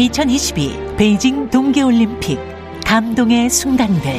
2022 베이징 동계올림픽 감동의 순간들.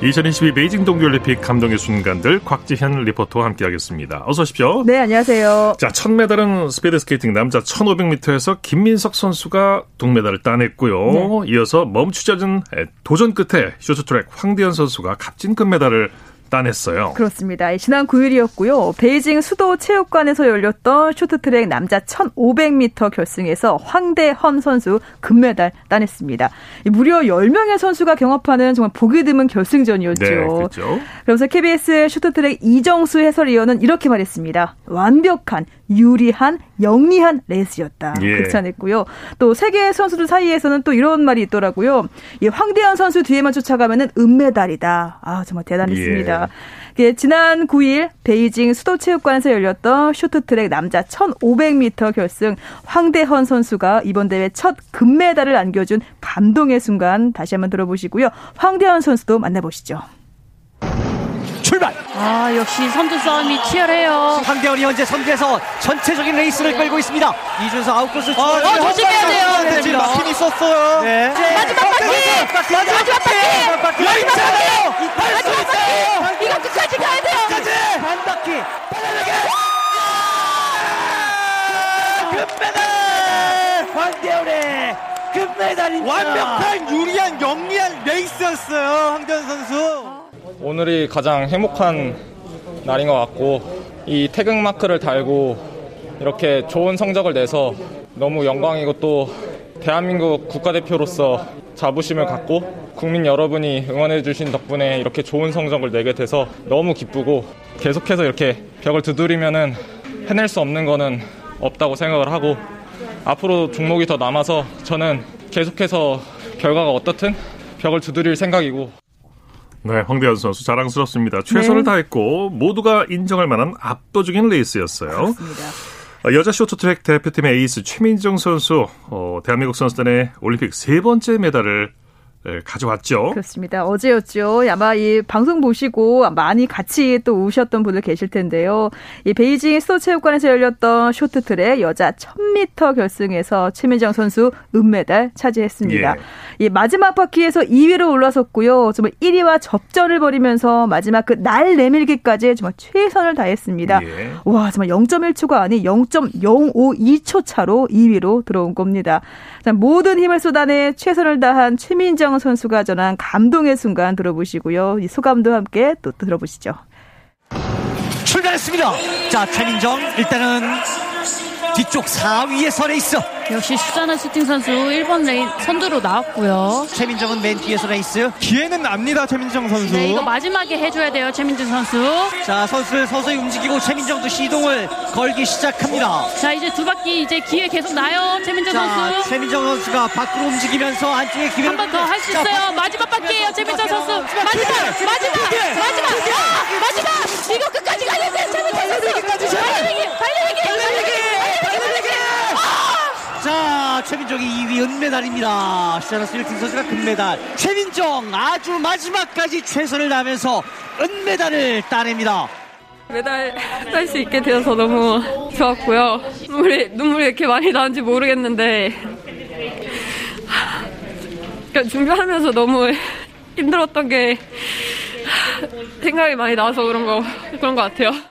(2022) 베이징 동계올림픽 감동의 순간들 곽지현 리포터와 함께하겠습니다. 어서 오십시오. 네, 안녕하세요. 자, 첫 메달은 스피드 스케이팅 남자 1500m에서 김민석 선수가 동메달을 따냈고요. 네. 이어서 멈추지 않는 도전 끝에 쇼트트랙 황대헌 선수가 값진 금메달을 따냈어요. 그렇습니다. 지난 9일이었고요. 베이징 수도 체육관에서 열렸던 쇼트트랙 남자 1500m 결승에서 황대헌 선수 금메달 따냈습니다. 무려 10명의 선수가 경합하는 정말 보기 드문 결승전이었죠. 네, 그렇죠. 그래서 KBS 쇼트트랙 이정수 해설위원은 이렇게 말했습니다. 완벽한 유리한 영리한 레이스였다. 예. 극찬했고요. 또 세계 선수들 사이에서는 또 이런 말이 있더라고요. 이 황대현 선수 뒤에만 쫓아가면은 은메달이다. 아 정말 대단했습니다. 예. 지난 9일 베이징 수도체육관에서 열렸던 쇼트트랙 남자 1500m 결승 황대헌 선수가 이번 대회 첫 금메달을 안겨준 감동의 순간 다시 한번 들어보시고요. 황대헌 선수도 만나보시죠. 아 역시 선두 싸움이 치열해요. 황대원이 현재 선두에서 전체적인 레이스를 끌고 있습니다. 이준석 아웃코스. 아, 어, 조심해야 돼요. 네, 지금 막힘 있었어요. 네. 마지막 바퀴. 마지막 바퀴. 마지막 바퀴. 마지막 바퀴. 이거 끝까지 가야 돼요. 끝까지. 한 바퀴. 빠르게. 금메달. 황대원의 금메달입니다. 완벽한 유리한 영리한 레이스였어요. 황대원 선수. 오늘이 가장 행복한 날인 것 같고 이 태극 마크를 달고 이렇게 좋은 성적을 내서 너무 영광이고 또 대한민국 국가대표로서 자부심을 갖고 국민 여러분이 응원해 주신 덕분에 이렇게 좋은 성적을 내게 돼서 너무 기쁘고 계속해서 이렇게 벽을 두드리면은 해낼 수 없는 거는 없다고 생각을 하고 앞으로 종목이 더 남아서 저는 계속해서 결과가 어떻든 벽을 두드릴 생각이고 네, 황대현 선수 자랑스럽습니다. 최선을 네. 다했고 모두가 인정할 만한 압도적인 레이스였어요. 그렇습니다. 어, 여자 쇼트트랙 대표팀의 에이스 최민정 선수, 어, 대한민국 선수단의 올림픽 세 번째 메달을 네, 가져왔죠. 그렇습니다. 어제였죠. 아마 이 방송 보시고 많이 같이 또 우셨던 분들 계실 텐데요. 이 베이징 수도체육관에서 열렸던 쇼트트랙 여자 1000m 결승에서 최민정 선수 은메달 차지했습니다. 예. 이 마지막 바퀴에서 2위로 올라섰고요. 정말 1위와 접전을 벌이면서 마지막 그 날 내밀기까지 정말 최선을 다했습니다. 예. 와, 정말 0.1초가 아닌 0.052초 차로 2위로 들어온 겁니다. 자, 모든 힘을 쏟아내 최선을 다한 최민정 이정 선수가 전한 감동의 순간 들어보시고요. 이 소감도 함께 또 들어보시죠. 출발했습니다. 자, 최민정 일단은 뒤쪽 4위에 서에 있어. 역시 수잔 슐팅 선수 1번 레인 선두로 나왔고요. 최민정은 맨 뒤에서 레이스. 기회는 납니다, 최민정 선수. 네, 이거 마지막에 해줘야 돼요, 최민정 선수. 자, 선수들 서서히 움직이고 최민정도 시동을 걸기 시작합니다. 자, 이제 두 바퀴 이제 기회 계속 나요, 최민정 자, 선수. 최민정 선수가 밖으로 움직이면서 안쪽에 기회. 한 번 더 할 수 있어요. 마지막 바퀴예요, 최민정 선수. 마지막, 마지막, 마지막, 마지막. 마지막. 이거 끝까지 가야 돼, 최민정 선수. 달리기, 달리기, 달리기. 자, 최민정이 2위 은메달입니다. 시아나 스틸팅 선수가 금메달. 최민정 아주 마지막까지 최선을 다하면서 은메달을 따냅니다. 메달 딸 수 있게 되어서 너무 좋았고요. 눈물이, 눈물이 이렇게 많이 나는지 모르겠는데. 그러니까 준비하면서 너무 힘들었던 게 생각이 많이 나서 그런 거, 그런 것 같아요.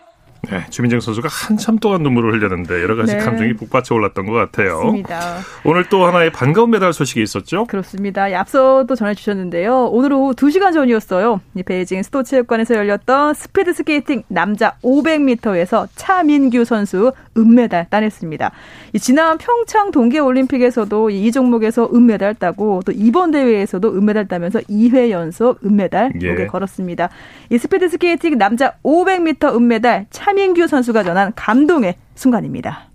네, 최민정 선수가 한참 동안 눈물을 흘렸는데 여러 가지 네. 감정이 북받쳐 올랐던 것 같아요. 맞습니다. 오늘 또 하나의 반가운 메달 소식이 있었죠? 그렇습니다. 앞서도 전해주셨는데요. 오늘 오후 2시간 전이었어요. 베이징 수도체육관에서 열렸던 스피드 스케이팅 남자 500m에서 차민규 선수 은메달 따냈습니다. 지난 평창 동계올림픽에서도 이 종목에서 은메달 따고 또 이번 대회에서도 은메달 따면서 2회 연속 은메달 목에 예. 걸었습니다. 이 스피드 스케이팅 남자 500m 은메달 차민규 선수가 전한 감동의 순간입니다.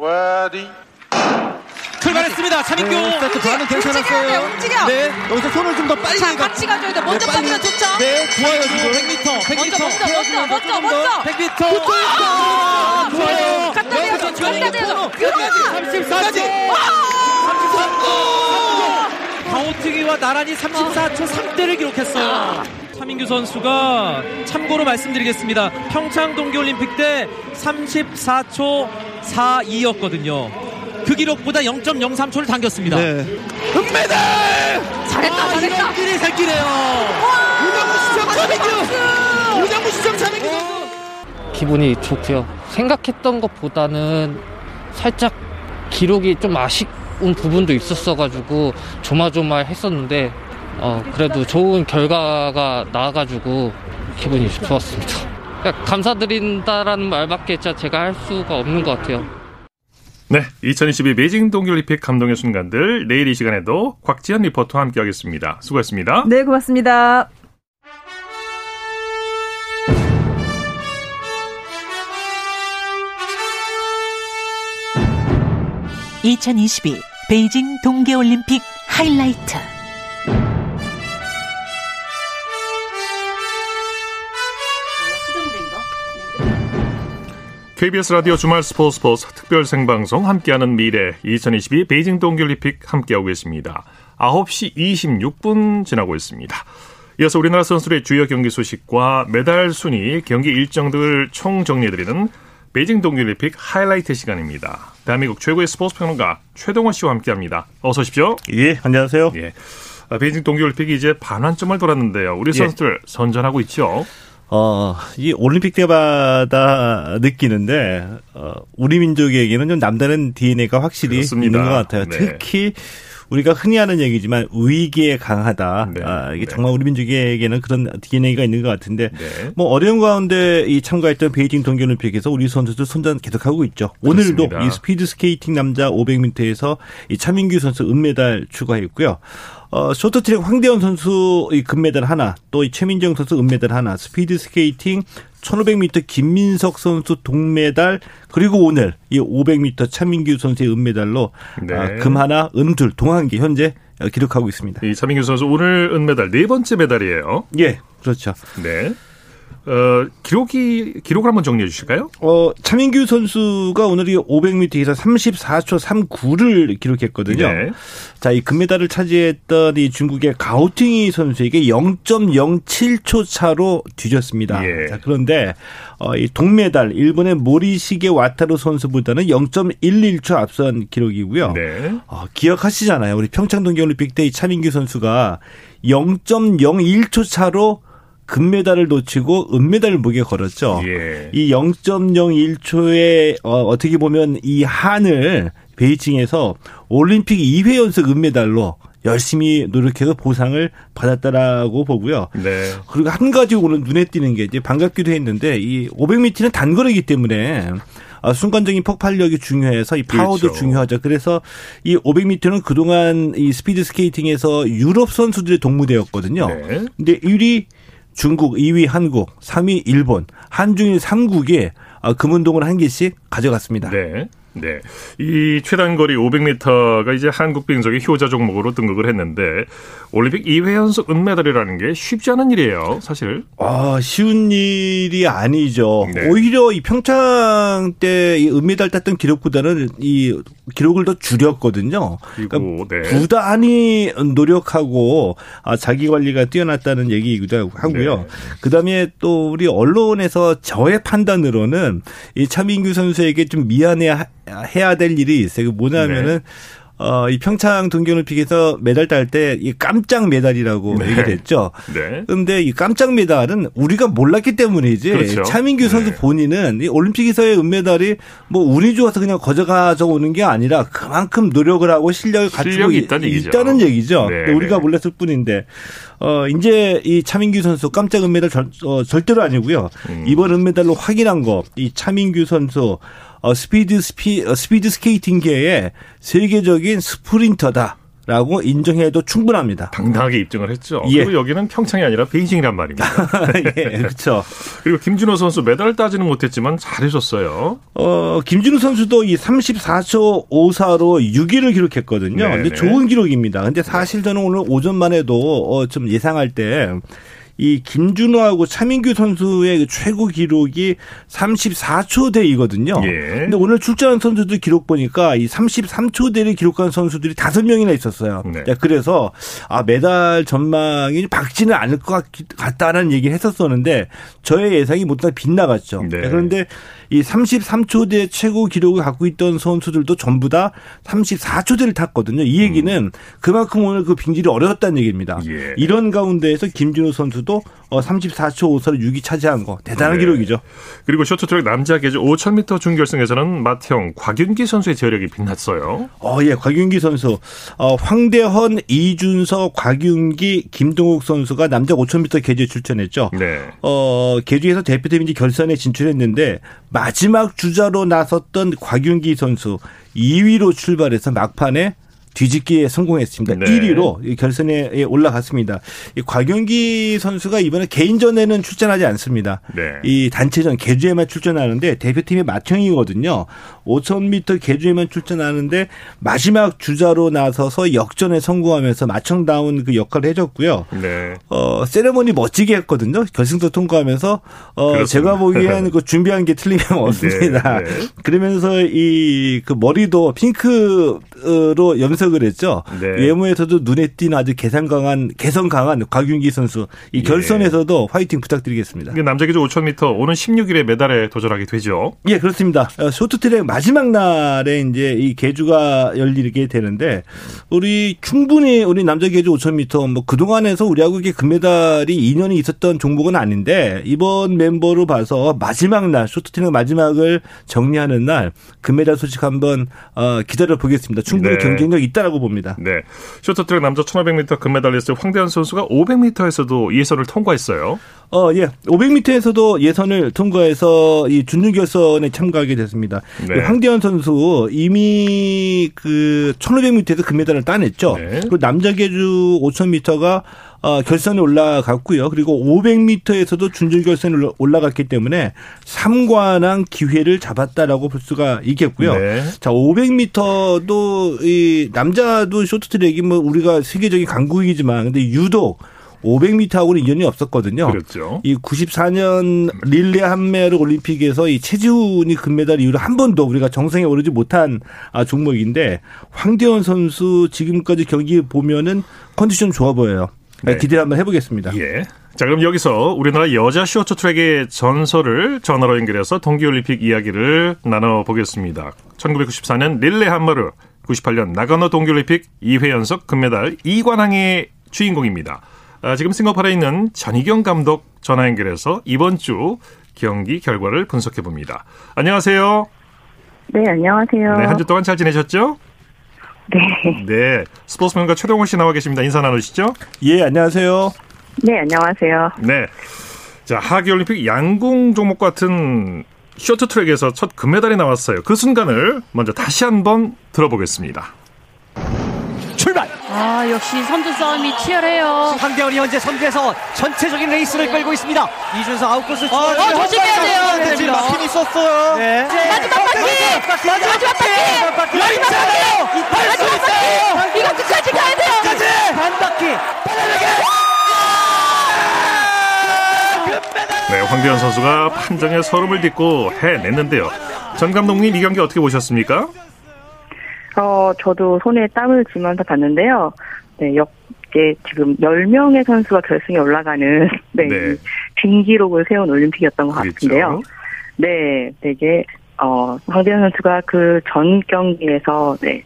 Ready. 출발했습니다. 차민규. 네, 스타트 반응 괜찮았어요. 움직여. 네, 여기서 손을 좀 더 빨리. 자, 같이 가줘야 돼. 먼저 네, 가면 좋죠. 네, 좋아요 지금. 100m, 100m. 먼저, 먼저, 먼저, 먼저. 100m. 좋아요. 갖다 대서, 갖다 대서. 들어와. 34지. 33. 가오트기와 나란히 34초 3대를 기록했어요. 차민규 선수가 참고로 말씀드리겠습니다. 평창 동계올림픽 때 34초 42였거든요. 그 기록보다 0.03초를 당겼습니다. 네. 은메달! 잘했다, 아, 잘했다. 이런 길이 새끼네요. 우정부 시청 차민규! 우정부 시청 차민규 선수! 기분이 좋고요. 생각했던 것보다는 살짝 기록이 좀 아쉬운 부분도 있었어가지고 조마조마했었는데 어, 그래도 좋은 결과가 나와가지고 기분이 좋았습니다. 그냥 감사드린다라는 말밖에 진짜 제가 할 수가 없는 것 같아요. 네, 2022 베이징 동계올림픽 감동의 순간들 내일 이 시간에도 곽지연 리포터와 함께하겠습니다. 수고했습니다. 네, 고맙습니다. (2022) 베이징 동계올림픽 하이라이트 KBS 라디오 주말 스포츠 스포츠 특별 생방송 함께하는 미래 2022 베이징 동계올림픽 함께하고 계십니다. 9시 26분 지나고 있습니다. 이어서 우리나라 선수들의 주요 경기 소식과 메달 순위, 경기 일정 등을 총 정리해드리는 베이징 동계올림픽 하이라이트 시간입니다. 대한민국 최고의 스포츠 평론가 최동호 씨와 함께합니다. 어서 오십시오. 예, 안녕하세요. 예. 아, 베이징 동계올림픽이 이제 반환점을 돌았는데요. 우리 예. 선수들 선전하고 있죠. 어, 이 올림픽 때마다 느끼는데, 어, 우리 민족에게는 좀 남다른 DNA가 확실히 그렇습니다. 있는 것 같아요. 네. 특히 우리가 흔히 하는 얘기지만 위기에 강하다. 네. 아, 이게 네. 정말 우리 민족에게는 그런 DNA가 있는 것 같은데, 네. 뭐 어려운 가운데 이 참가했던 베이징 동계올림픽에서 우리 선수들 선전 계속하고 있죠. 오늘도 그렇습니다. 이 스피드 스케이팅 남자 500m에서 이 차민규 선수 은메달 추가했고요. 어, 쇼트트랙 황대헌 선수 이 금메달 하나, 또 이 최민정 선수 은메달 하나, 스피드 스케이팅 1500m 김민석 선수 동메달, 그리고 오늘 이 500m 차민규 선수의 은메달로 네. 아, 금 하나, 은 둘, 동 한 개 현재 어, 기록하고 있습니다. 이 차민규 선수 오늘 은메달 네 번째 메달이에요. 예, 그렇죠. 네. 어, 기록이 기록을 한번 정리해 주실까요? 어, 차민규 선수가 오늘 이 500m에서 34초 39를 기록했거든요. 네. 자, 이 금메달을 차지했던 이 중국의 가오팅이 선수에게 0.07초 차로 뒤졌습니다. 예. 자, 그런데 어, 이 동메달 일본의 모리시게 와타루 선수보다는 0.11초 앞선 기록이고요. 네. 어, 기억하시잖아요. 우리 평창 동계올림픽 때 이 차민규 선수가 0.01초 차로 금메달을 놓치고 은메달을 목에 걸었죠. 예. 이 0.01초의 어, 어떻게 보면 이 한을 베이징에서 올림픽 2회 연속 은메달로 열심히 노력해서 보상을 받았다라고 보고요. 네. 그리고 한 가지 오늘 눈에 띄는 게 이제 반갑기도 했는데 이 500m는 단거리이기 때문에 아, 순간적인 폭발력이 중요해서 이 파워도 그렇죠. 중요하죠. 그래서 이 500m는 그동안 이 스피드 스케이팅에서 유럽 선수들의 독무대였거든요. 네. 근데 1위 중국, 2위 한국, 3위 일본, 한중일 3국에 아, 금운동을 한 개씩 가져갔습니다. 네. 네. 이 최단거리 500m가 이제 한국 빙속의 효자 종목으로 등극을 했는데 올림픽 2회 연속 은메달이라는 게 쉽지 않은 일이에요, 사실. 아, 쉬운 일이 아니죠. 네. 오히려 이 평창 때 이 은메달 땄던 기록보다는 이 기록을 더 줄였거든요. 그리고 네. 부단히 노력하고 아, 자기 관리가 뛰어났다는 얘기이기도 하고요. 네. 그다음에 또 우리 언론에서 저의 판단으로는 이 차민규 선수에게 좀 미안해 해야 될 일이 있어요. 그 뭐냐면은 네. 어, 이 평창 동계올림픽에서 메달 딸 때 이 깜짝 메달이라고 네. 얘기를 했죠. 네. 근데 이 깜짝 메달은 우리가 몰랐기 때문이지. 그렇죠. 차민규 선수 네. 본인은 이 올림픽에서의 은메달이 뭐 운이 좋아서 그냥 거저가져 오는 게 아니라 그만큼 노력을 하고 실력을 갖추고 있다는 얘기죠. 있다는 얘기죠. 네, 우리가 네. 몰랐을 뿐인데 어 이제 이 차민규 선수 깜짝 은메달 절, 어, 절대로 아니고요. 음. 이번 은메달로 확인한 거 이 차민규 선수 어, 스피드 스피 어, 스피드 스케이팅계의 세계적인 스프린터다. 라고 인정해도 충분합니다. 당당하게 입증을 했죠. 예. 그리고 여기는 평창이 아니라 베이징이란 말입니다. 예, 그렇죠. 그리고 김준호 선수 메달을 따지는 못했지만 잘해줬어요. 어, 김준호 선수도 이 34초 54로 6위를 기록했거든요. 네네. 근데 좋은 기록입니다. 근데 사실 저는 오늘 오전만 해도 어, 좀 예상할 때 이 김준호하고 차민규 선수의 그 최고 기록이 34초 대이거든요. 예. 근데 오늘 출전한 선수들 기록 보니까 이 33초 대를 기록한 선수들이 다섯 명이나 있었어요. 네. 자, 그래서 아 메달 전망이 밝지는 않을 것 같, 같다라는 얘기를 했었었는데 저의 예상이 못다 빗나갔죠. 네. 그런데 이 33초대 최고 기록을 갖고 있던 선수들도 전부 다 34초대를 탔거든요. 이 얘기는 그만큼 오늘 그 빙질이 어려웠다는 얘기입니다. 예. 이런 가운데에서 김준호 선수도 34초 5서를 6위 차지한 거 대단한 네. 기록이죠. 그리고 쇼트트랙 남자 계주 5000m 준결승에서는 맏형 곽윤기 선수의 저력이 빛났어요. 어, 예, 곽윤기 선수. 어, 황대헌, 이준서, 곽윤기, 김동욱 선수가 남자 5000m 계주에 출전했죠. 네. 어, 계주에서 대표팀 이제 결선에 진출했는데 마지막 주자로 나섰던 곽윤기 선수 2위로 출발해서 막판에 뒤집기에 성공했습니다. 네. 1위로 이 결선에 올라갔습니다. 이 곽윤기 선수가 이번에 개인전에는 출전하지 않습니다. 네. 이 단체전 개주에만 출전하는데 대표팀의 맏형이거든요. 5,000m 개주에만 출전하는데 마지막 주자로 나서서 역전에 성공하면서 마청다운 그 역할을 해줬고요. 네. 어, 세레머니 멋지게 했거든요. 결승도 통과하면서 어. 제가 보기에는 그 준비한 게 틀림없습니다. 네, 네. 그러면서 이 그 머리도 핑크로 염색을 했죠. 네. 외모에서도 눈에 띄는 아주 개성 강한 개성 강한 곽윤기 선수. 이 예. 결선에서도 화이팅 부탁드리겠습니다. 남자 계주 5000m 오는 16일에 메달에 도전하게 되죠. 예, 그렇습니다. 어, 쇼트트랙 마지막 날에 이제 이 개주가 열리게 되는데 우리 충분히 우리 남자 개주 5,000m 뭐 그동안에서 우리하고 이게 금메달이 인연이 있었던 종목은 아닌데 이번 멤버로 봐서 마지막 날 쇼트트랙 마지막을 정리하는 날 금메달 소식 한번 어, 기다려 보겠습니다. 충분히 네. 경쟁력 있다라고 봅니다. 네. 쇼트트랙 남자 1500m 금메달리스트 황대현 선수가 500m에서도 예선을 통과했어요. 어, 예. 500m에서도 예선을 통과해서 이 준결선에 참가하게 됐습니다. 네. 이 황대현 선수 이미 그 1500m에서 금메달을 따냈죠. 네. 그리고 남자 계주 5000m가 어, 결선에 올라갔고요. 그리고 500m에서도 준결선에 올라- 올라갔기 때문에 3관왕 기회를 잡았다라고 볼 수가 있겠고요. 네. 자, 500m도 이 남자도 쇼트트랙이 뭐 우리가 세계적인 강국이지만 근데 유독 500m하고는 인연이 없었거든요. 그렇죠. 이 94년 릴레 한메르 올림픽에서 이 최지훈이 금메달 이후로 한 번도 우리가 정상에 오르지 못한 아, 종목인데 황대현 선수 지금까지 경기 보면은 컨디션 좋아 보여요. 네. 기대 한번 해보겠습니다. 예. 자, 그럼 여기서 우리나라 여자 쇼트 트랙의 전설을 전화로 연결해서 동계올림픽 이야기를 나눠보겠습니다. 1994년 릴레 한마르, 98년 나가노 동계올림픽 2회 연속 금메달 이관왕의 주인공입니다. 아, 지금 싱가포르에 있는 전희경 감독 전화 연결해서 이번 주 경기 결과를 분석해 봅니다. 안녕하세요. 네, 안녕하세요. 네, 한 주 동안 잘 지내셨죠? 네. 네. 스포츠맨과 최동호 씨 나와 계십니다. 인사 나누시죠? 예, 안녕하세요. 네, 안녕하세요. 네. 자, 하계 올림픽 양궁 종목 같은 쇼트트랙에서 첫 금메달이 나왔어요. 그 순간을 먼저 다시 한번 들어보겠습니다. 아, 역시 선두 싸움이 치열해요. 황대원이 현재 선두에서 전체적인 레이스를 끌고 있습니다. 이준서 아웃코스 어, 어, 조심해야 돼요. 지금 막힘 있었어요. 네. 마지막 바퀴! 마지막 바퀴! 마지막 바퀴! 마지막 바퀴! 이거 끝까지 가야 돼요! 반 바퀴. 네, 황대현 선수가 판정에 서름을 딛고 해냈는데요. 전 감독님 이 경기 어떻게 보셨습니까? 어, 저도 손에 땀을 쥐면서 봤는데요. 네, 역계 지금 10명의 선수가 결승에 올라가는 네, 네. 빈 기록을 세운 올림픽이었던 것 그랬죠. 같은데요. 네, 되게 어, 황대현 선수가 그 전 경기에서 네,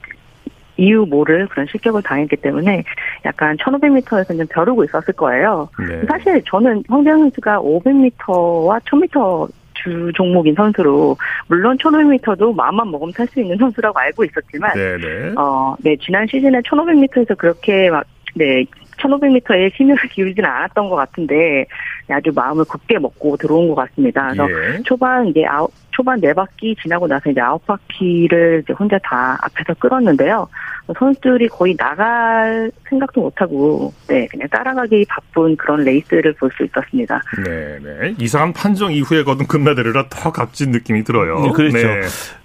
이유 모를 그런 실격을 당했기 때문에 약간 1500m에서 좀 벼르고 있었을 거예요. 네. 사실 저는 황대현 선수가 500m와 1000m 주 종목인 선수로 물론 1500m도 마음만 먹으면 탈 수 있는 선수라고 알고 있었지만 네, 네. 어, 네, 지난 시즌에 1500m에서 그렇게 막, 네, 1500m에 힘을 기울이지는 않았던 것 같은데, 아주 마음을 굳게 먹고 들어온 것 같습니다. 그래서 예. 초반 이제 아홉, 초반 네 바퀴 지나고 나서 이제 아홉 바퀴를 이제 혼자 다 앞에서 끌었는데요. 선수들이 거의 나갈 생각도 못하고, 네, 그냥 따라가기 바쁜 그런 레이스를 볼 수 있었습니다. 네, 네. 이상한 판정 이후에 거둔 금메달이라 더 값진 느낌이 들어요. 네, 그렇죠.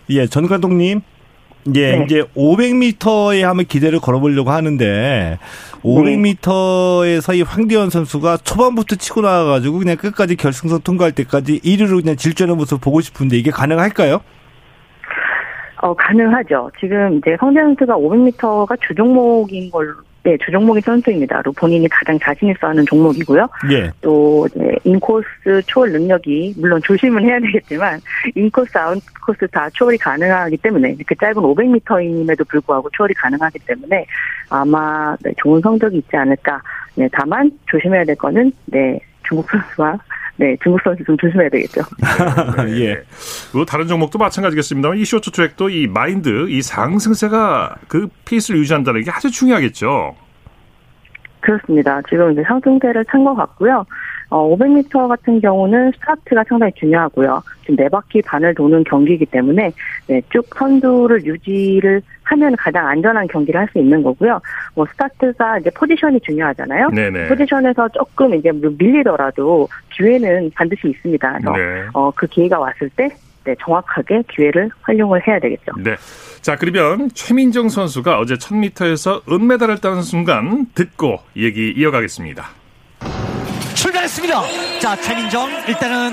예, 전 감독님. 예, 네. 이제 500m에 한번 기대를 걸어보려고 하는데 500m에서 이 황대현 선수가 초반부터 치고 나와가지고 그냥 끝까지 결승선 통과할 때까지 1위로 그냥 질주하는 모습 보고 싶은데 이게 가능할까요? 어, 가능하죠. 지금 이제 성대 선수가 500m가 주 종목인 걸로, 네, 주 종목의 선수입니다. 로 본인이 가장 자신있어 하는 종목이고요. 예. 또, 이제, 인코스 초월 능력이, 물론 조심은 해야 되겠지만, 인코스, 아웃코스 다 초월이 가능하기 때문에, 그 짧은 500m임에도 불구하고 초월이 가능하기 때문에, 아마, 네, 좋은 성적이 있지 않을까. 네, 다만, 조심해야 될 거는, 네, 중국 선수와, 네, 중국 선수 좀 조심해야 되겠죠. 예. 그리고 다른 종목도 마찬가지겠습니다만 이 쇼트 트랙도 이 마인드, 이 상승세가 그 페이스를 유지한다는 게 아주 중요하겠죠. 그렇습니다. 지금 이제 상승세를 탄 것 같고요. 어, 500m 같은 경우는 스타트가 상당히 중요하고요. 지금 네 바퀴 반을 도는 경기이기 때문에 네, 쭉 선두를 유지를 하면 가장 안전한 경기를 할 수 있는 거고요. 뭐 스타트가 이제 포지션이 중요하잖아요. 네네. 포지션에서 조금 이제 밀리더라도 기회는 반드시 있습니다. 그래서 네. 어, 그 기회가 왔을 때 네, 정확하게 기회를 활용을 해야 되겠죠. 네. 자, 그러면 최민정 선수가 어제 1000m에서 은메달을 따는 순간 듣고 얘기 이어가겠습니다. 출발했습니다. 자, 최민정 일단은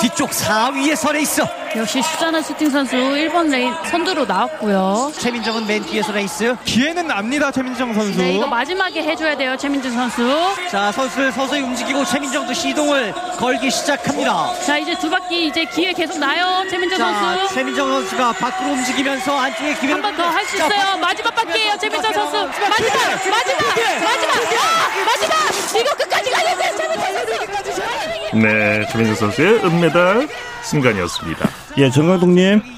뒤쪽 4위에서 레이스. 역시 수자너 슐팅 선수 1번 레인 선두로 나왔고요. 최민정은 맨 뒤에서 레이스. 기회는 납니다 최민정 선수. 네, 이거 마지막에 해줘야 돼요, 최민정 선수. 자, 선수를 서서히 움직이고 최민정도 시동을 걸기 시작합니다. 자, 이제 두 바퀴 이제 기회 계속 나요, 최민정 자, 선수. 최민정 선수가 밖으로 움직이면서 안쪽에 기회를 한 번 더 할수 있어요. 마지막 바퀴예요, 최민정 선수. 마지막, 마지막, 마지막, 아, 마지막. 이거 끝까지 가야 돼, 최민정 선수. 네, 최민정 선수의 은메달 순간이었습니다. 예, 정강동님.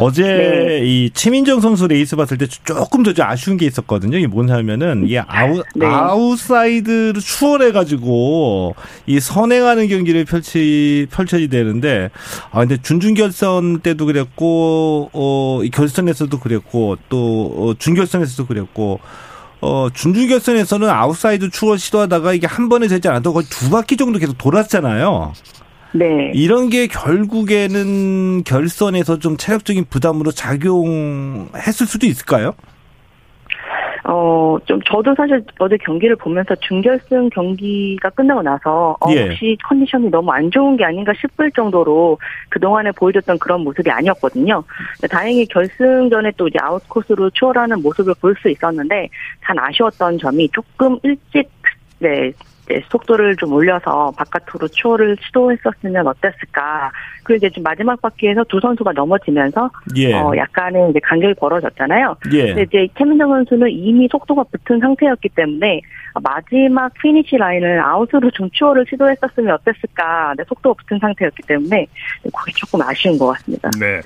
어제 네. 이 최민정 선수 레이스 봤을 때 조금 더좀 아쉬운 게 있었거든요. 이게 뭐냐면은 이 아웃 네. 아웃사이드를 추월해 가지고 이 선행하는 경기를 펼치 펼쳐야 되는데 아 근데 준준 결선 때도 그랬고 어이 결선에서도 그랬고 또 어, 준결선에서도 그랬고 어 준준 결선에서는 아웃사이드 추월 시도하다가 이게 한 번에 되지 않아도 거의 두 바퀴 정도 계속 돌았잖아요. 네. 이런 게 결국에는 결선에서 좀 체력적인 부담으로 작용했을 수도 있을까요? 어, 좀, 저도 사실 어제 경기를 보면서 준결승 경기가 끝나고 나서, 어, 예. 혹시 컨디션이 너무 안 좋은 게 아닌가 싶을 정도로 그동안에 보여줬던 그런 모습이 아니었거든요. 다행히 결승전에 또 이제 아웃코스로 추월하는 모습을 볼 수 있었는데, 단 아쉬웠던 점이 조금 일찍, 네, 네, 속도를 좀 올려서 바깥으로 추월을 시도했었으면 어땠을까. 그리고 이제 좀 마지막 바퀴에서 두 선수가 넘어지면서, 예. 어, 약간의 이제 간격이 벌어졌잖아요. 예. 근데 이제 최민정 선수는 이미 속도가 붙은 상태였기 때문에 마지막 피니시 라인을 아웃으로 좀 추월을 시도했었으면 어땠을까. 네, 속도가 붙은 상태였기 때문에 그게 조금 아쉬운 것 같습니다. 네.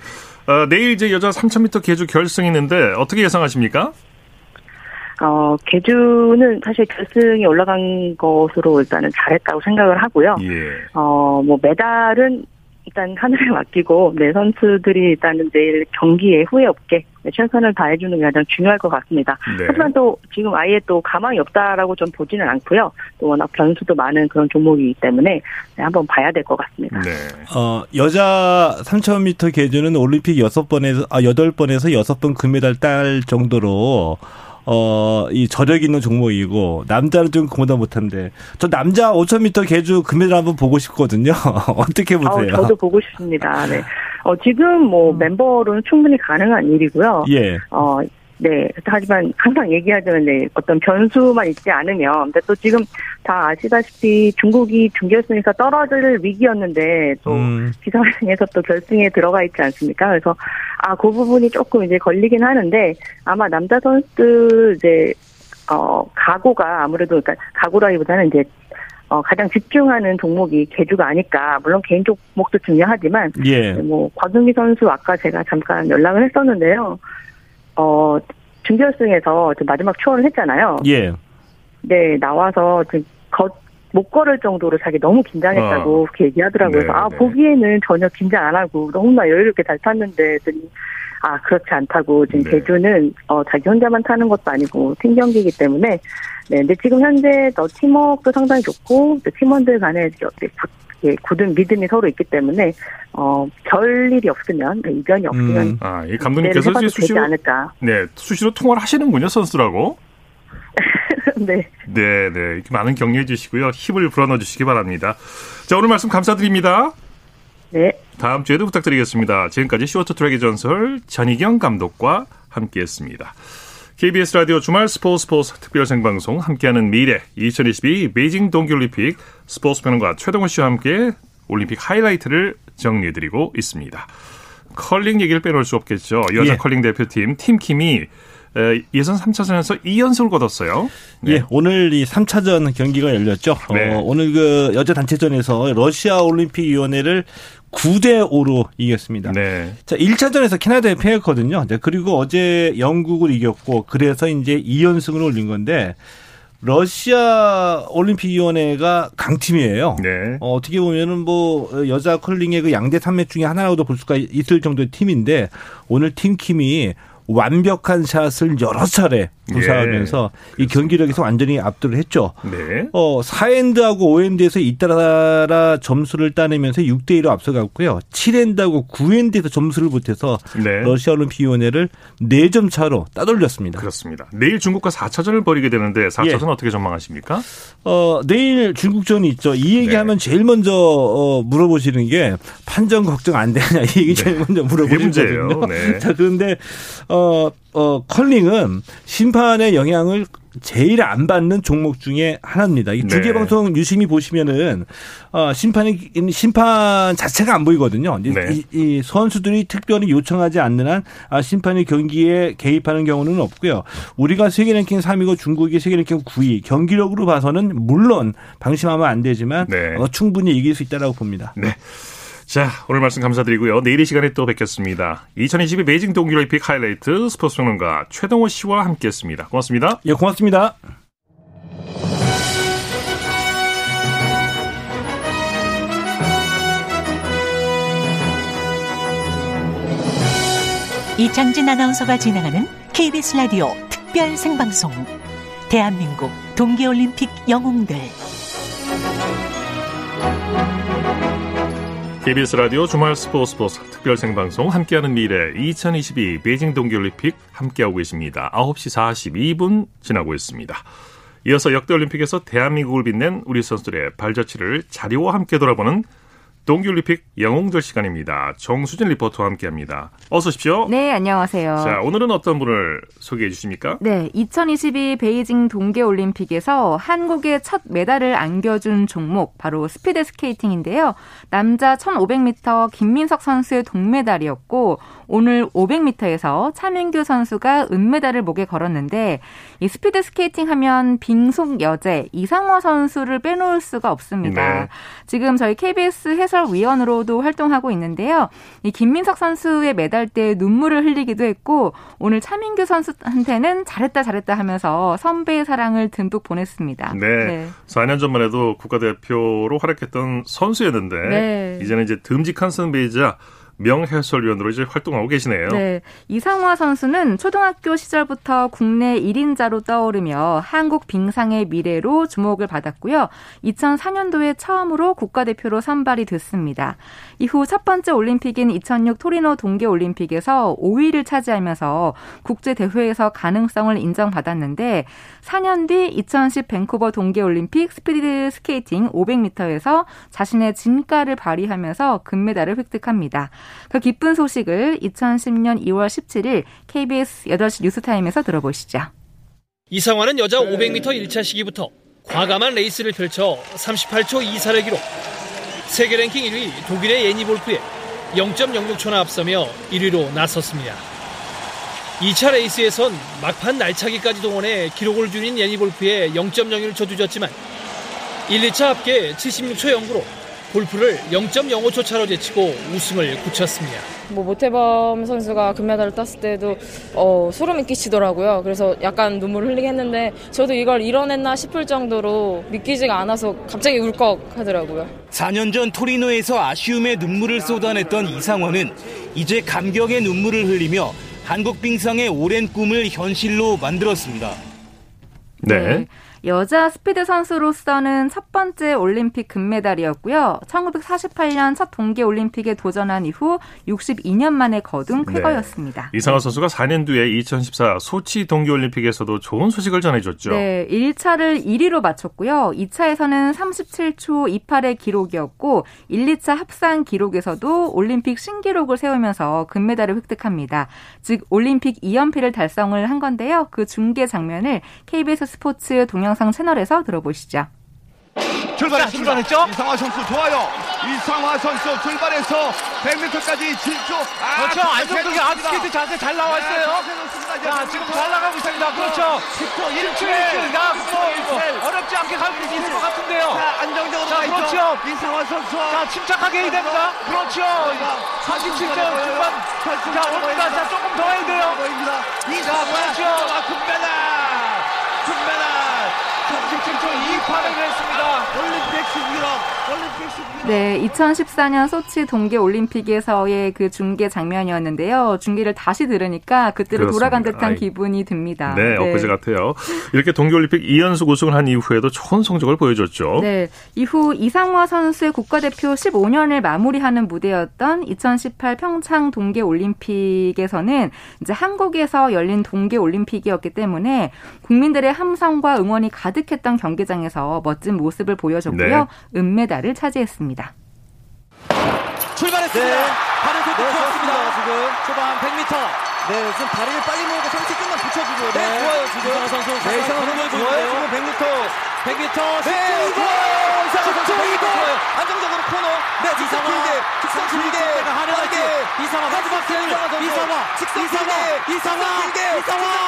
어, 내일 이제 여자 3000m 계주 결승이 있는데 어떻게 예상하십니까? 어, 개주는 사실 결승에 올라간 것으로 일단은 잘했다고 생각을 하고요. 예. 어, 뭐 메달은 일단 하늘에 맡기고 내 선수들이 일단은 내일 경기에 후회 없게 네, 최선을 다해주는 게 가장 중요할 것 같습니다. 네. 하지만 또 지금 아예 또 가망이 없다라고 좀 보지는 않고요. 또 워낙 변수도 많은 그런 종목이기 때문에 네, 한번 봐야 될 것 같습니다. 네. 어, 여자 3000m 계주는 올림픽 6번에서, 아, 8번에서 6번 금메달 딸 정도로, 어, 이 저력 있는 종목이고, 남자는 좀 그보다 못한데, 저 남자 5000m 계주 금메달 한번 보고 싶거든요. 어떻게 보세요? 저도 보고 싶습니다. 네. 어, 지금 뭐 멤버로는 충분히 가능한 일이고요. 예. 어, 네. 하지만 항상 얘기하자면 네, 어떤 변수만 있지 않으면 근데 또 지금 다 아시다시피 중국이 준결승에서 떨어질 위기였는데 또 음. 기사회생에서 또 결승에 들어가 있지 않습니까? 그래서 아, 그 부분이 조금 이제 걸리긴 하는데 아마 남자 선수들 이제 어, 각오가 아무래도 그러니까 각오라기보다는 이제 어, 가장 집중하는 종목이 개주가 아닐까. 물론 개인 종목도 중요하지만 예. 뭐 곽은기 선수 아까 제가 잠깐 연락을 했었는데요. 어 준결승에서 좀 마지막 추월을 했잖아요. 예. 네 나와서 좀 걷, 못 걸을 정도로 자기 너무 긴장했다고 어. 그렇게 얘기하더라고요. 네, 그래서 아 네. 보기에는 전혀 긴장 안 하고 너무나 여유롭게 잘 탔는데 아 그렇지 않다고 지금 네. 제주는 어 자기 혼자만 타는 것도 아니고 팀 경기이기 때문에 네 근데 지금 현재 더 팀워크도 상당히 좋고 또 팀원들 간에 예, 굳은 믿음이 서로 있기 때문에 어, 별 일이 없으면 네, 이변이 없으면 음. 아, 이 감독님께서 이제 수시로 않을까. 네 수시로 통화를 하시는군요 선수라고. 네. 네, 네. 이렇게 많은 격려해 주시고요. 힘을 불어넣어 주시기 바랍니다. 자, 오늘 말씀 감사드립니다. 네. 다음 주에도 부탁드리겠습니다. 지금까지 쇼트트랙의 전설 전희경 감독과 함께했습니다. KBS 라디오 주말 스포츠 스포츠 특별 생방송 함께하는 미래 2022 베이징 동계올림픽 스포츠 평론가 최동호 씨와 함께 올림픽 하이라이트를 정리해드리고 있습니다. 컬링 얘기를 빼놓을 수 없겠죠. 여자 예. 컬링 대표팀 팀킴이 에, 예선 3차전에서 2연승을 거뒀어요. 네. 예, 오늘 이 3차전 경기가 열렸죠. 네. 어, 오늘 그 여자 단체전에서 러시아 올림픽 위원회를 9대 5로 이겼습니다. 네. 자, 1차전에서 캐나다에 패했거든요. 네, 그리고 어제 영국을 이겼고 그래서 이제 2연승을 올린 건데 러시아 올림픽 위원회가 강팀이에요. 네. 어, 어떻게 보면은 뭐 여자 컬링의 그 양대 산맥 중에 하나라고도 볼 수가 있을 정도의 팀인데 오늘 팀킴이 완벽한 샷을 여러 차례 구사하면서 이 경기력에서 완전히 압도를 했죠. 네. 어, 4엔드하고 5엔드에서 잇따라 점수를 따내면서 6대 1로 앞서갔고요. 7엔드하고 9엔드에서 점수를 못해서 네. 러시아 올림픽위원회를 4점 차로 따돌렸습니다. 그렇습니다. 내일 중국과 4차전을 벌이게 되는데 4차전 예. 은 어떻게 전망하십니까? 어, 내일 중국전이 있죠. 이 얘기하면 네. 제일 먼저 어, 물어보시는 게 판정 걱정 안 되냐 이 얘기 제일 먼저 그게 문제예요. 물어보시거든요. 네. 자, 그런데 어, 어, 컬링은 심판의 영향을 제일 안 받는 종목 중에 하나입니다. 이 네. 중계 방송 유심히 보시면은 어, 심판이 심판 자체가 안 보이거든요. 네. 이, 이 선수들이 특별히 요청하지 않는 한 아, 심판이 경기에 개입하는 경우는 없고요. 우리가 세계 랭킹 3위고 중국이 세계 랭킹 9위. 경기력으로 봐서는 물론 방심하면 안 되지만 네. 어, 충분히 이길 수 있다라고 봅니다. 네. 자, 오늘 말씀 감사드리고요. 내일 이 시간에 또 뵙겠습니다. 2022 베이징 동계올림픽 하이라이트 스포츠 평론가 최동호 씨와 함께했습니다. 고맙습니다. 예, 고맙습니다. 이창진 아나운서가 진행하는 KBS 라디오 특별 생방송 대한민국 동계올림픽 영웅들 KBS 라디오 주말 스포츠 스포츠 특별 생방송 함께하는 미래 2022 베이징 동계올림픽 함께하고 계십니다. 9시 42분 지나고 있습니다. 이어서 역대올림픽에서 대한민국을 빛낸 우리 선수들의 발자취를 자리와 함께 돌아보는 동계올림픽 영웅들 시간입니다. 정수진 리포터와 함께합니다. 어서 오십시오. 네, 안녕하세요. 자, 오늘은 어떤 분을 소개해 주십니까? 네, 2022 베이징 동계올림픽에서 한국의 첫 메달을 안겨준 종목 바로 스피드 스케이팅인데요. 남자 1500m 김민석 선수의 동메달이었고 오늘 500m에서 차민규 선수가 은메달을 목에 걸었는데 이 스피드 스케이팅 하면 빙속 여제 이상화 선수를 빼놓을 수가 없습니다. 네. 지금 저희 KBS 해설 위원으로도 활동하고 있는데요. 이 김민석 선수의 메달 때 눈물을 흘리기도 했고 오늘 차민규 선수한테는 잘했다 잘했다 하면서 선배의 사랑을 듬뿍 보냈습니다. 네. 4년 전만 해도 국가대표로 활약했던 선수였는데 네. 이제는 이제 듬직한 선배이자 명해설위원으로 이제 활동하고 계시네요. 네. 이상화 선수는 초등학교 시절부터 국내 1인자로 떠오르며 한국 빙상의 미래로 주목을 받았고요. 2004년도에 처음으로 국가대표로 선발이 됐습니다. 이후 첫 번째 올림픽인 2006 토리노 동계 올림픽에서 5위를 차지하면서 국제 대회에서 가능성을 인정받았는데 4년 뒤 2010 밴쿠버 동계 올림픽 스피드 스케이팅 500m에서 자신의 진가를 발휘하면서 금메달을 획득합니다. 그 기쁜 소식을 2010년 2월 17일 KBS 8시 뉴스타임에서 들어보시죠. 이상화는 여자 500m 1차 시기부터 과감한 레이스를 펼쳐 38초 24를 기록. 세계 랭킹 1위 독일의 예니 볼프에 0.06초나 앞서며 1위로 나섰습니다. 2차 레이스에선 막판 날차기까지 동원해 기록을 줄인 예니 볼프에 0.01초 뒤졌지만 1, 2차 합계 76초 09로 볼프를 0.05초 차로 제치고 우승을 굳혔습니다. 뭐 모태범 선수가 금메달을 땄을 때도 어, 소름이 끼치더라고요. 그래서 약간 눈물을 흘리게 했는데 저도 이걸 이뤄냈나 싶을 정도로 믿기지가 않아서 갑자기 울컥 하더라고요. 4년 전 토리노에서 아쉬움의 눈물을 쏟아냈던 이상원은 이제 감격의 눈물을 흘리며 한국 빙상의 오랜 꿈을 현실로 만들었습니다. 네. 여자 스피드 선수로서는 첫 번째 올림픽 금메달이었고요. 1948년 첫 동계 올림픽에 도전한 이후 62년 만에 거둔 쾌거였습니다. 네. 이상화 선수가 4년 뒤에 2014 소치 동계 올림픽에서도 좋은 소식을 전해줬죠. 네, 1차를 1위로 마쳤고요. 2차에서는 37초 28의 기록이었고 1, 2차 합산 기록에서도 올림픽 신기록을 세우면서 금메달을 획득합니다. 즉 올림픽 2연패를 달성을 한 건데요. 그 중계 장면을 KBS 스포츠 동영 상 채널에서 들어보시죠. 출발했습니다. 출발했죠? 이상화 선수 좋아요. 이상화 선수 출발해서 100m까지 질주. 아, 그렇죠. 안정적인 아웃스케이트 자세 잘 나와 있어요. 자, 지금 잘 나가고 있습니다. 그렇죠. 10초, 1초, 1초. 야, 뭐, 어렵지 않게 갈 수 있을 것 같은데요. 자, 안정적으로 자. 그렇죠. 이상화 선수. 자, 침착하게 해야 됩니다. 그렇죠. 37점 중반. 자, 옵니다. 자, 조금 더 해야 돼요. 이상화 그렇죠. 아. 금메달. 37초 28을 했습니다. 올림픽 신기록. 올림픽. 네, 2014년 소치 동계 올림픽에서의 그 중계 장면이었는데요. 중계를 다시 들으니까 그때로. 돌아간 듯한 아이. 기분이 듭니다. 네, 엊그제 같아요. 이렇게 동계 올림픽 2연속 우승을 한 이후에도 좋은 성적을 보여줬죠. 네. 이후 이상화 선수의 국가대표 15년을 마무리하는 무대였던 2018 평창 동계 올림픽에서는 이제 한국에서 열린 동계 올림픽이었기 때문에 국민들의 함성과 응원이 가득했던 경기장에서 멋진 모습을 보여줬고요. 네. 은메달을 차지했습니다. 출발했습니다. 발을 네, 좋습니다. 지금 초반 100m. 네, 지금 다리를 빨리 모으고 상체 좀만 붙여주고요. 네, 좋아요 지금. 이상화 선수. 네, 이상화 선수 좋아요. 지금 100m. 100m. 네, 좋아요. 이상화 선수 100m. 좋아요. 안정적으로 코너. 네, 이상화. 길게. 직선 길게. 빠르게. 이상화 마지막 길. 이상화. 직선 이상화. 이상화. 이상화.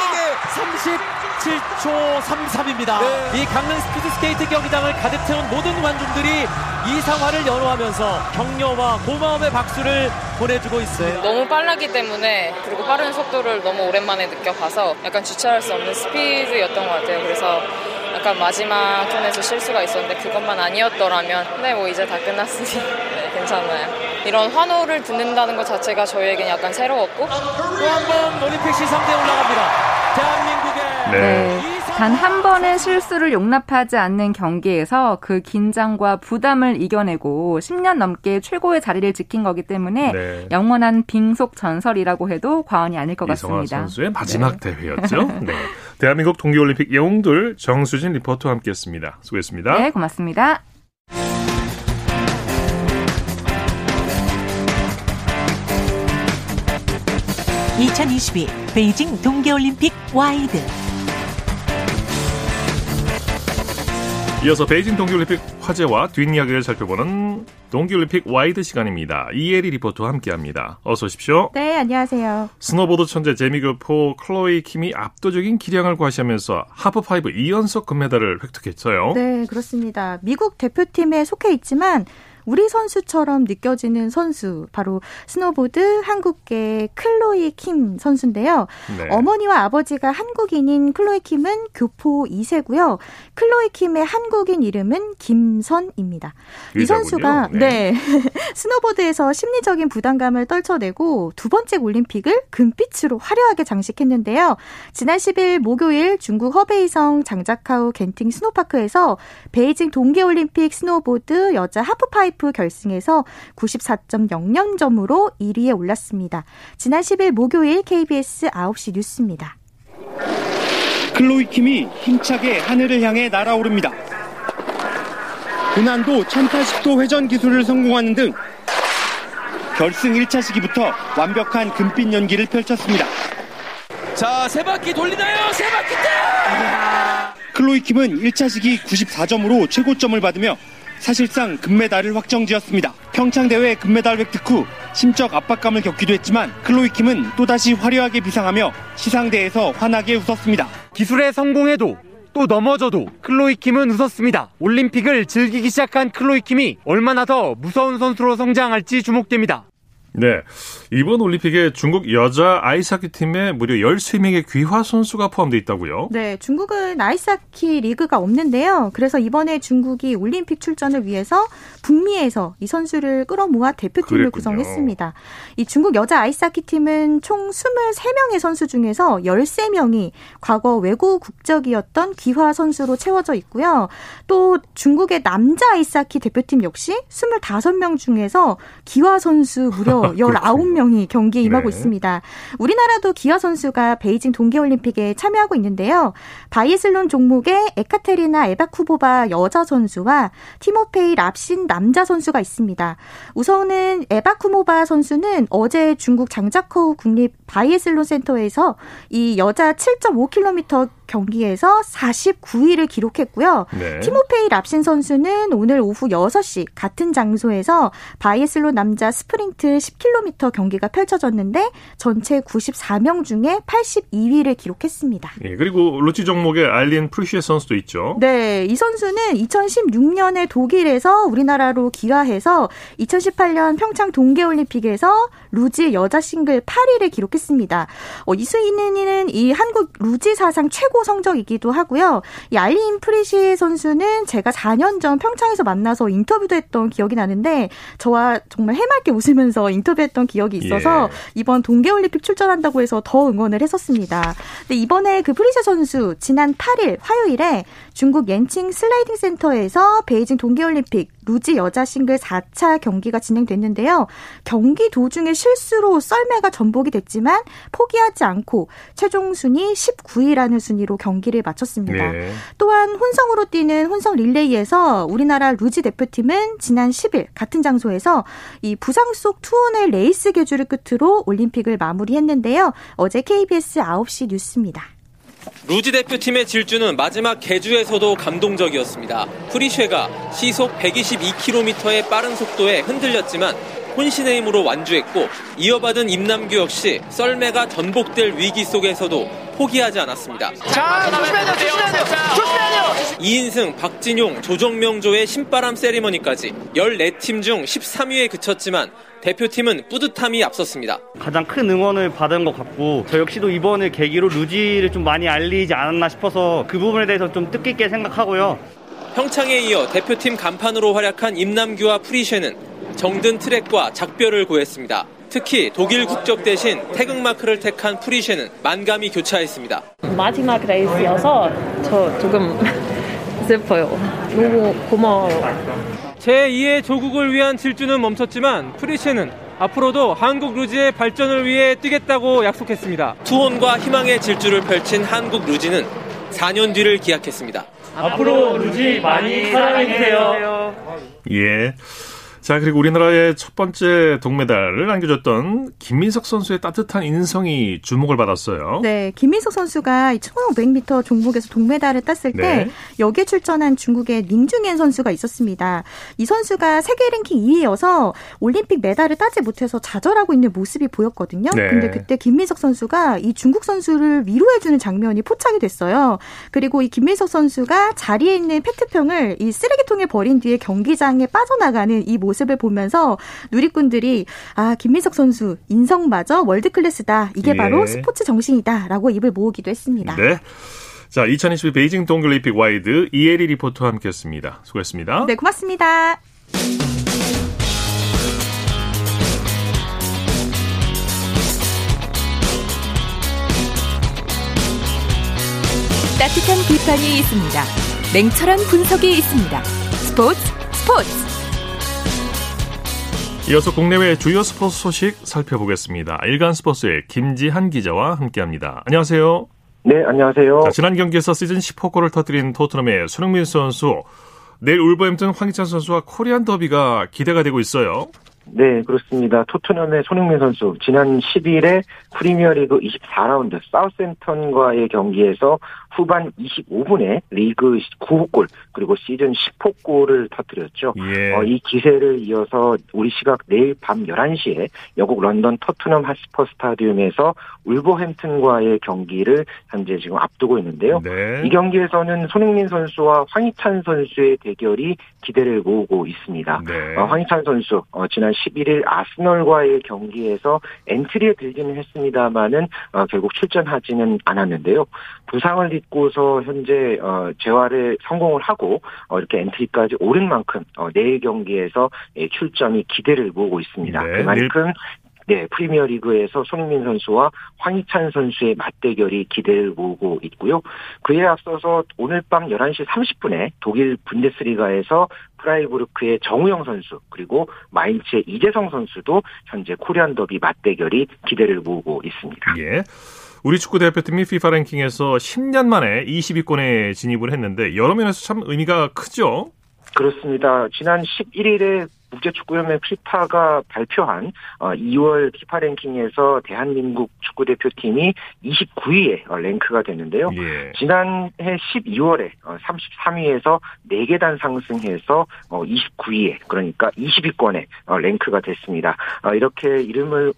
37초 33입니다. 이 강릉 스피드 스케이트 경기장을 가득 채운 모든 관중들이 이상화를 연호하면서 격려와 고마움의 박수를 보내주고 있어요. 너무 빨랐기 때문에 그리고 빠른 속도를 너무 오랜만에 느껴봐서 약간 주체할 수 없는 스피드였던 것 같아요. 그래서 약간 마지막 턴에서 실수가 있었는데 그것만 아니었더라면 근데 뭐 이제 다 끝났으니 네, 괜찮아요. 이런 환호를 듣는다는 것 자체가 저희에겐 약간 새로웠고 또 한 번 올림픽 시상대에 올라갑니다. 대한민국의 네. 단 한 번의 실수를 용납하지 않는 경기에서 그 긴장과 부담을 이겨내고 10년 넘게 최고의 자리를 지킨 거기 때문에 네. 영원한 빙속 전설이라고 해도 과언이 아닐 것 같습니다. 선수의 마지막 대회였죠. 네. 대한민국 동계올림픽 영웅들 정수진 리포터와 함께했습니다. 수고했습니다. 네, 고맙습니다. (2022) 베이징 동계올림픽 와이드 이어서 베이징 동계올림픽 화제와 뒷이야기를 살펴보는 동계올림픽 와이드 시간입니다. 이혜리 리포터와 함께합니다. 어서 오십시오. 네, 안녕하세요. 스노보드 천재 재미교포 클로이 킴이 압도적인 기량을 과시하면서 하프파이프 2연속 금메달을 획득했어요. 네, 그렇습니다. 미국 대표팀에 속해 있지만 우리 선수처럼 느껴지는 선수 바로 스노보드 한국계 클로이 킴 선수인데요. 네. 어머니와 아버지가 한국인인 클로이 킴은 교포 2세고요. 클로이 킴의 한국인 이름은 김선입니다. 이 의사군요. 선수가 네. 네. 스노보드에서 심리적인 부담감을 떨쳐내고 두 번째 올림픽을 금빛으로 화려하게 장식했는데요. 지난 10일 목요일 중국 허베이성 장자커우 겐팅 스노파크에서 베이징 동계올림픽 스노보드 여자 하프파이프 결승에서 94.00점으로 1위에 올랐습니다. 지난 10일 목요일 KBS 9시 뉴스입니다. 클로이 킴이 힘차게 하늘을 향해 날아오릅니다. 고난도 1080도 회전 기술을 성공하는 등 결승 1차 시기부터 완벽한 금빛 연기를 펼쳤습니다. 자, 세 바퀴 돌리나요? 세 바퀴 때! 클로이 킴은 1차 시기 94점으로 최고점을 받으며 사실상 금메달을 확정지었습니다. 평창 대회 금메달 획득 후 심적 압박감을 겪기도 했지만 클로이 킴은 또다시 화려하게 비상하며 시상대에서 환하게 웃었습니다. 기술에 성공해도 또 넘어져도 클로이 킴은 웃었습니다. 올림픽을 즐기기 시작한 클로이 킴이 얼마나 더 무서운 선수로 성장할지 주목됩니다. 네. 이번 올림픽에 중국 여자 아이스하키 팀에 무려 13명의 귀화 선수가 포함되어 있다고요? 네, 중국은 아이스하키 리그가 없는데요. 그래서 이번에 중국이 올림픽 출전을 위해서 북미에서 이 선수를 끌어모아 대표팀을 그랬군요. 구성했습니다. 이 중국 여자 아이스하키 팀은 총 23명의 선수 중에서 13명이 과거 외국 국적이었던 귀화 선수로 채워져 있고요. 또 중국의 남자 아이스하키 대표팀 역시 25명 중에서 귀화 선수 무려 19명이 경기에 임하고 네. 있습니다. 우리나라도 귀화 선수가 베이징 동계올림픽에 참여하고 있는데요. 바이애슬론 종목에 에카테리나 에바쿠모바 여자 선수와 티모페이 랍신 남자 선수가 있습니다. 우선은 에바쿠모바 선수는 어제 중국 장자커우 국립 바이애슬론 센터에서 이 여자 7.5km 경기에서 49위를 기록했고요. 네. 티모페이 랍신 선수는 오늘 오후 6시 같은 장소에서 바이애슬론 남자 스프린트 10km 경기가 펼쳐졌는데 전체 94명 중에 82위를 기록했습니다. 예, 그리고 루지 종목에 알린 프리쉐 선수도 있죠. 네, 이 선수는 2016년에 독일에서 우리나라로 귀화해서 2018년 평창 동계올림픽에서 루지 여자 싱글 8위를 기록했습니다. 어, 이 순위는 이 한국 루지 사상 최고 성적이기도 하고요. 이 알린 프리쉐 선수는 제가 4년 전 평창에서 만나서 인터뷰도 했던 기억이 나는데 저와 정말 해맑게 웃으면서 인터뷰했던 기억이 있어서 예. 이번 동계올림픽 출전한다고 해서 더 응원을 했었습니다. 근데 이번에 그 프리쉐 선수 지난 8일 화요일에 중국 옌칭 슬라이딩 센터에서 베이징 동계올림픽 루지 여자 싱글 4차 경기가 진행됐는데요. 경기 도중에 실수로 썰매가 전복이 됐지만 포기하지 않고 최종 순위 19위라는 순위로 경기를 마쳤습니다. 네. 또한 혼성으로 뛰는 혼성 릴레이에서 우리나라 루지 대표팀은 지난 10일 같은 장소에서 이 부상 속 투혼의 레이스 계주를 끝으로 올림픽을 마무리했는데요. 어제 KBS 9시 뉴스입니다. 루지 대표팀의 질주는 마지막 계주에서도 감동적이었습니다. 프리쉐가 시속 122km의 빠른 속도에 흔들렸지만 혼신의 힘으로 완주했고 이어받은 임남규 역시 썰매가 전복될 위기 속에서도 포기하지 않았습니다. 자, 조심해야 돼요, 조심해야 돼요, 조심해야 돼요. 2인승, 박진용, 조정명조의 신바람 세리머니까지 14팀 중 13위에 그쳤지만 대표팀은 뿌듯함이 앞섰습니다. 가장 큰 응원을 받은 것 같고 저 역시도 이번을 계기로 루지를 좀 많이 알리지 않았나 싶어서 그 부분에 대해서 좀 뜻깊게 생각하고요. 평창에 이어 대표팀 간판으로 활약한 임남규와 프리쉐는 정든 트랙과 작별을 고했습니다. 특히 독일 국적 대신 태극마크를 택한 프리쉐는 만감이 교차했습니다. 마지막 레이스여서 저 조금 슬퍼요. 너무 고마워요. 제2의 조국을 위한 질주는 멈췄지만 프리쉐는 앞으로도 한국 루지의 발전을 위해 뛰겠다고 약속했습니다. 투혼과 희망의 질주를 펼친 한국 루지는 4년 뒤를 기약했습니다. 앞으로 루지 많이 사랑해주세요. 예. 자, 그리고 우리나라의 첫 번째 동메달을 안겨줬던 김민석 선수의 따뜻한 인성이 주목을 받았어요. 네, 김민석 선수가 1500m 종목에서 동메달을 땄을 때 네. 여기에 출전한 중국의 닝중옌 선수가 있었습니다. 이 선수가 세계 랭킹 2위여서 올림픽 메달을 따지 못해서 좌절하고 있는 모습이 보였거든요. 네. 근데 그때 김민석 선수가 이 중국 선수를 위로해주는 장면이 포착이 됐어요. 그리고 이 김민석 선수가 자리에 있는 페트병을 이 쓰레기통에 버린 뒤에 경기장에 빠져나가는 이 모습 을 보면서 누리꾼들이 아 김민석 선수 인성마저 world class다. 이게 예. 바로 스포츠 정신이다라고 입을 모으기도 했습니다. 네. 자, 2022 베이징 동계올림픽 와이드 이혜리 리포터와 함께했습니다. 수고했습니다. 네, 고맙습니다. 따뜻한 비판이 있습니다. 냉철한 분석이 있습니다. 스포츠 스포츠 이어서 국내외 주요 스포츠 소식 살펴보겠습니다. 일간 스포츠의 김지한 기자와 함께합니다. 안녕하세요. 네, 안녕하세요. 자, 지난 경기에서 시즌 10호골을 터뜨린 토트넘의 손흥민 선수, 내일 울버햄튼 황희찬 선수와 코리안 더비가 기대가 되고 있어요. 네, 그렇습니다. 토트넘의 손흥민 선수 지난 10일에 프리미어리그 24라운드 사우센턴과의 경기에서 후반 25분에 리그 9호 그리고 시즌 10호 골을 터뜨렸죠. 예. 어, 이 기세를 이어서 우리 시각 내일 밤 11시에 영국 런던 터트넘 핫스퍼 스타디움에서 울버햄튼과의 경기를 현재 지금 앞두고 있는데요. 네. 이 경기에서는 손흥민 선수와 황희찬 선수의 대결이 기대를 모으고 있습니다. 네. 어, 황희찬 선수 어, 지난 11일 아스널과의 경기에서 엔트리에 들기는 했습니다 만은 어, 결국 출전하지는 않았는데요. 부상을 딛고서 현재 어, 재활에 성공을 하고 어, 이렇게 엔트리까지 오른 만큼 어, 내일 경기에서 예, 출전이 기대를 모으고 있습니다. 네, 그만큼 네, 프리미어 리그에서 손흥민 선수와 황희찬 선수의 맞대결이 기대를 모으고 있고요. 그에 앞서서 오늘 밤 11시 30분에 독일 분데스리가에서 프라이부르크의 정우영 선수 그리고 마인츠의 이재성 선수도 현재 코리안 더비 맞대결이 기대를 모으고 있습니다. 예. 우리 축구 대표팀이 FIFA 랭킹에서 10년 만에 20위권에 진입을 했는데 여러 면에서 참 의미가 크죠. 그렇습니다. 지난 11일에 국제축구연맹 피파가 발표한 2월 피파 랭킹에서 대한민국 축구대표팀이 29위에 랭크가 됐는데요. 예. 지난해 12월에 33위에서 4계단 상승해서 29위에 그러니까 20위권에 랭크가 됐습니다. 어, 이렇게 이름을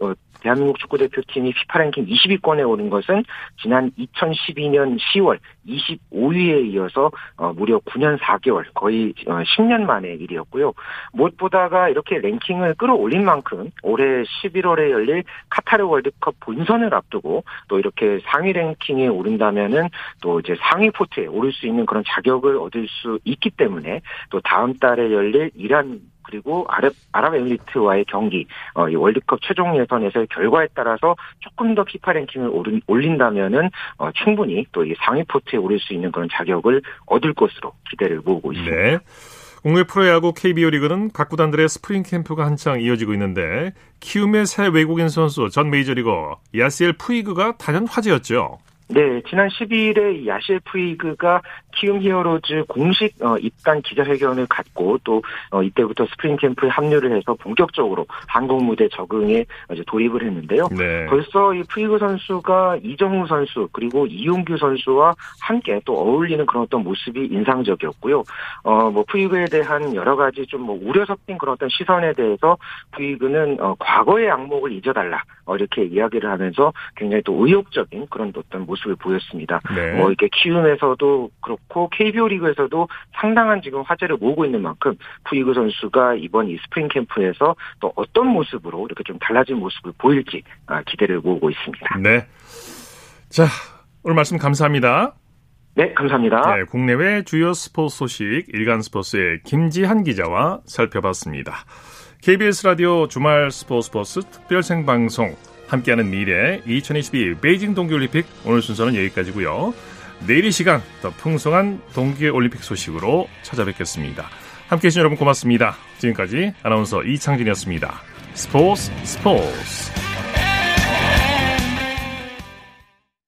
대한민국 축구대표팀이 피파 랭킹 20위권에 오른 것은 지난 2012년 10월 25위에 이어서 무려 9년 4개월 거의 10년 만의 일이었고요. 무엇보다가 이렇게 랭킹을 끌어올린 만큼 올해 11월에 열릴 카타르 월드컵 본선을 앞두고 또 이렇게 상위 랭킹에 오른다면은 또 이제 상위 포트에 오를 수 있는 그런 자격을 얻을 수 있기 때문에 또 다음 달에 열릴 이란 그리고 아랍, 아랍에미리트와의 경기, 어, 이 월드컵 최종 예선에서의 결과에 따라서 조금 더 피파 랭킹을 오른, 올린다면은, 어, 충분히 또 이 상위 포트에 오를 수 있는 그런 자격을 얻을 것으로 기대를 모으고 있습니다. 네. 국내 프로야구 KBO 리그는 각 구단들의 스프링 캠프가 한창 이어지고 있는데 키움의 새 외국인 선수 전 메이저리거 야시엘 푸이그가 단연 화제였죠. 네, 지난 12일에 야시엘 푸이그가 키움 히어로즈 공식 어, 입단 기자회견을 갖고 또 어, 이때부터 스프링 캠프에 합류를 해서 본격적으로 한국 무대 적응에 이제 돌입을 했는데요. 네. 벌써 이 푸이그 선수가 이정후 선수 그리고 이용규 선수와 함께 또 어울리는 그런 어떤 모습이 인상적이었고요. 어, 뭐 푸이그에 대한 여러 가지 좀 뭐 우려 섞인 그런 어떤 시선에 대해서 푸이그는 어, 과거의 악몽을 잊어달라 어, 이렇게 이야기를 하면서 굉장히 또 의욕적인 그런 어떤 모습 을 보였습니다. 네. 뭐 이렇게 키움에서도 그렇고 KBO 리그에서도 상당한 지금 화제를 모으고 있는 만큼 푸이그 선수가 이번 이 스프링 캠프에서 또 어떤 모습으로 이렇게 좀 달라진 모습을 보일지 아, 기대를 모으고 있습니다. 네. 자, 오늘 말씀 감사합니다. 네, 감사합니다. 네, 국내외 주요 스포츠 소식 일간 스포츠의 김지한 기자와 살펴봤습니다. KBS 라디오 주말 스포츠 버스 특별 생방송 함께하는 미래 2022 베이징 동계올림픽 오늘 순서는 여기까지고요. 내일 이 시간 더 풍성한 동계올림픽 소식으로 찾아뵙겠습니다. 함께해 주신 여러분 고맙습니다. 지금까지 아나운서 이창진이었습니다. 스포츠 스포츠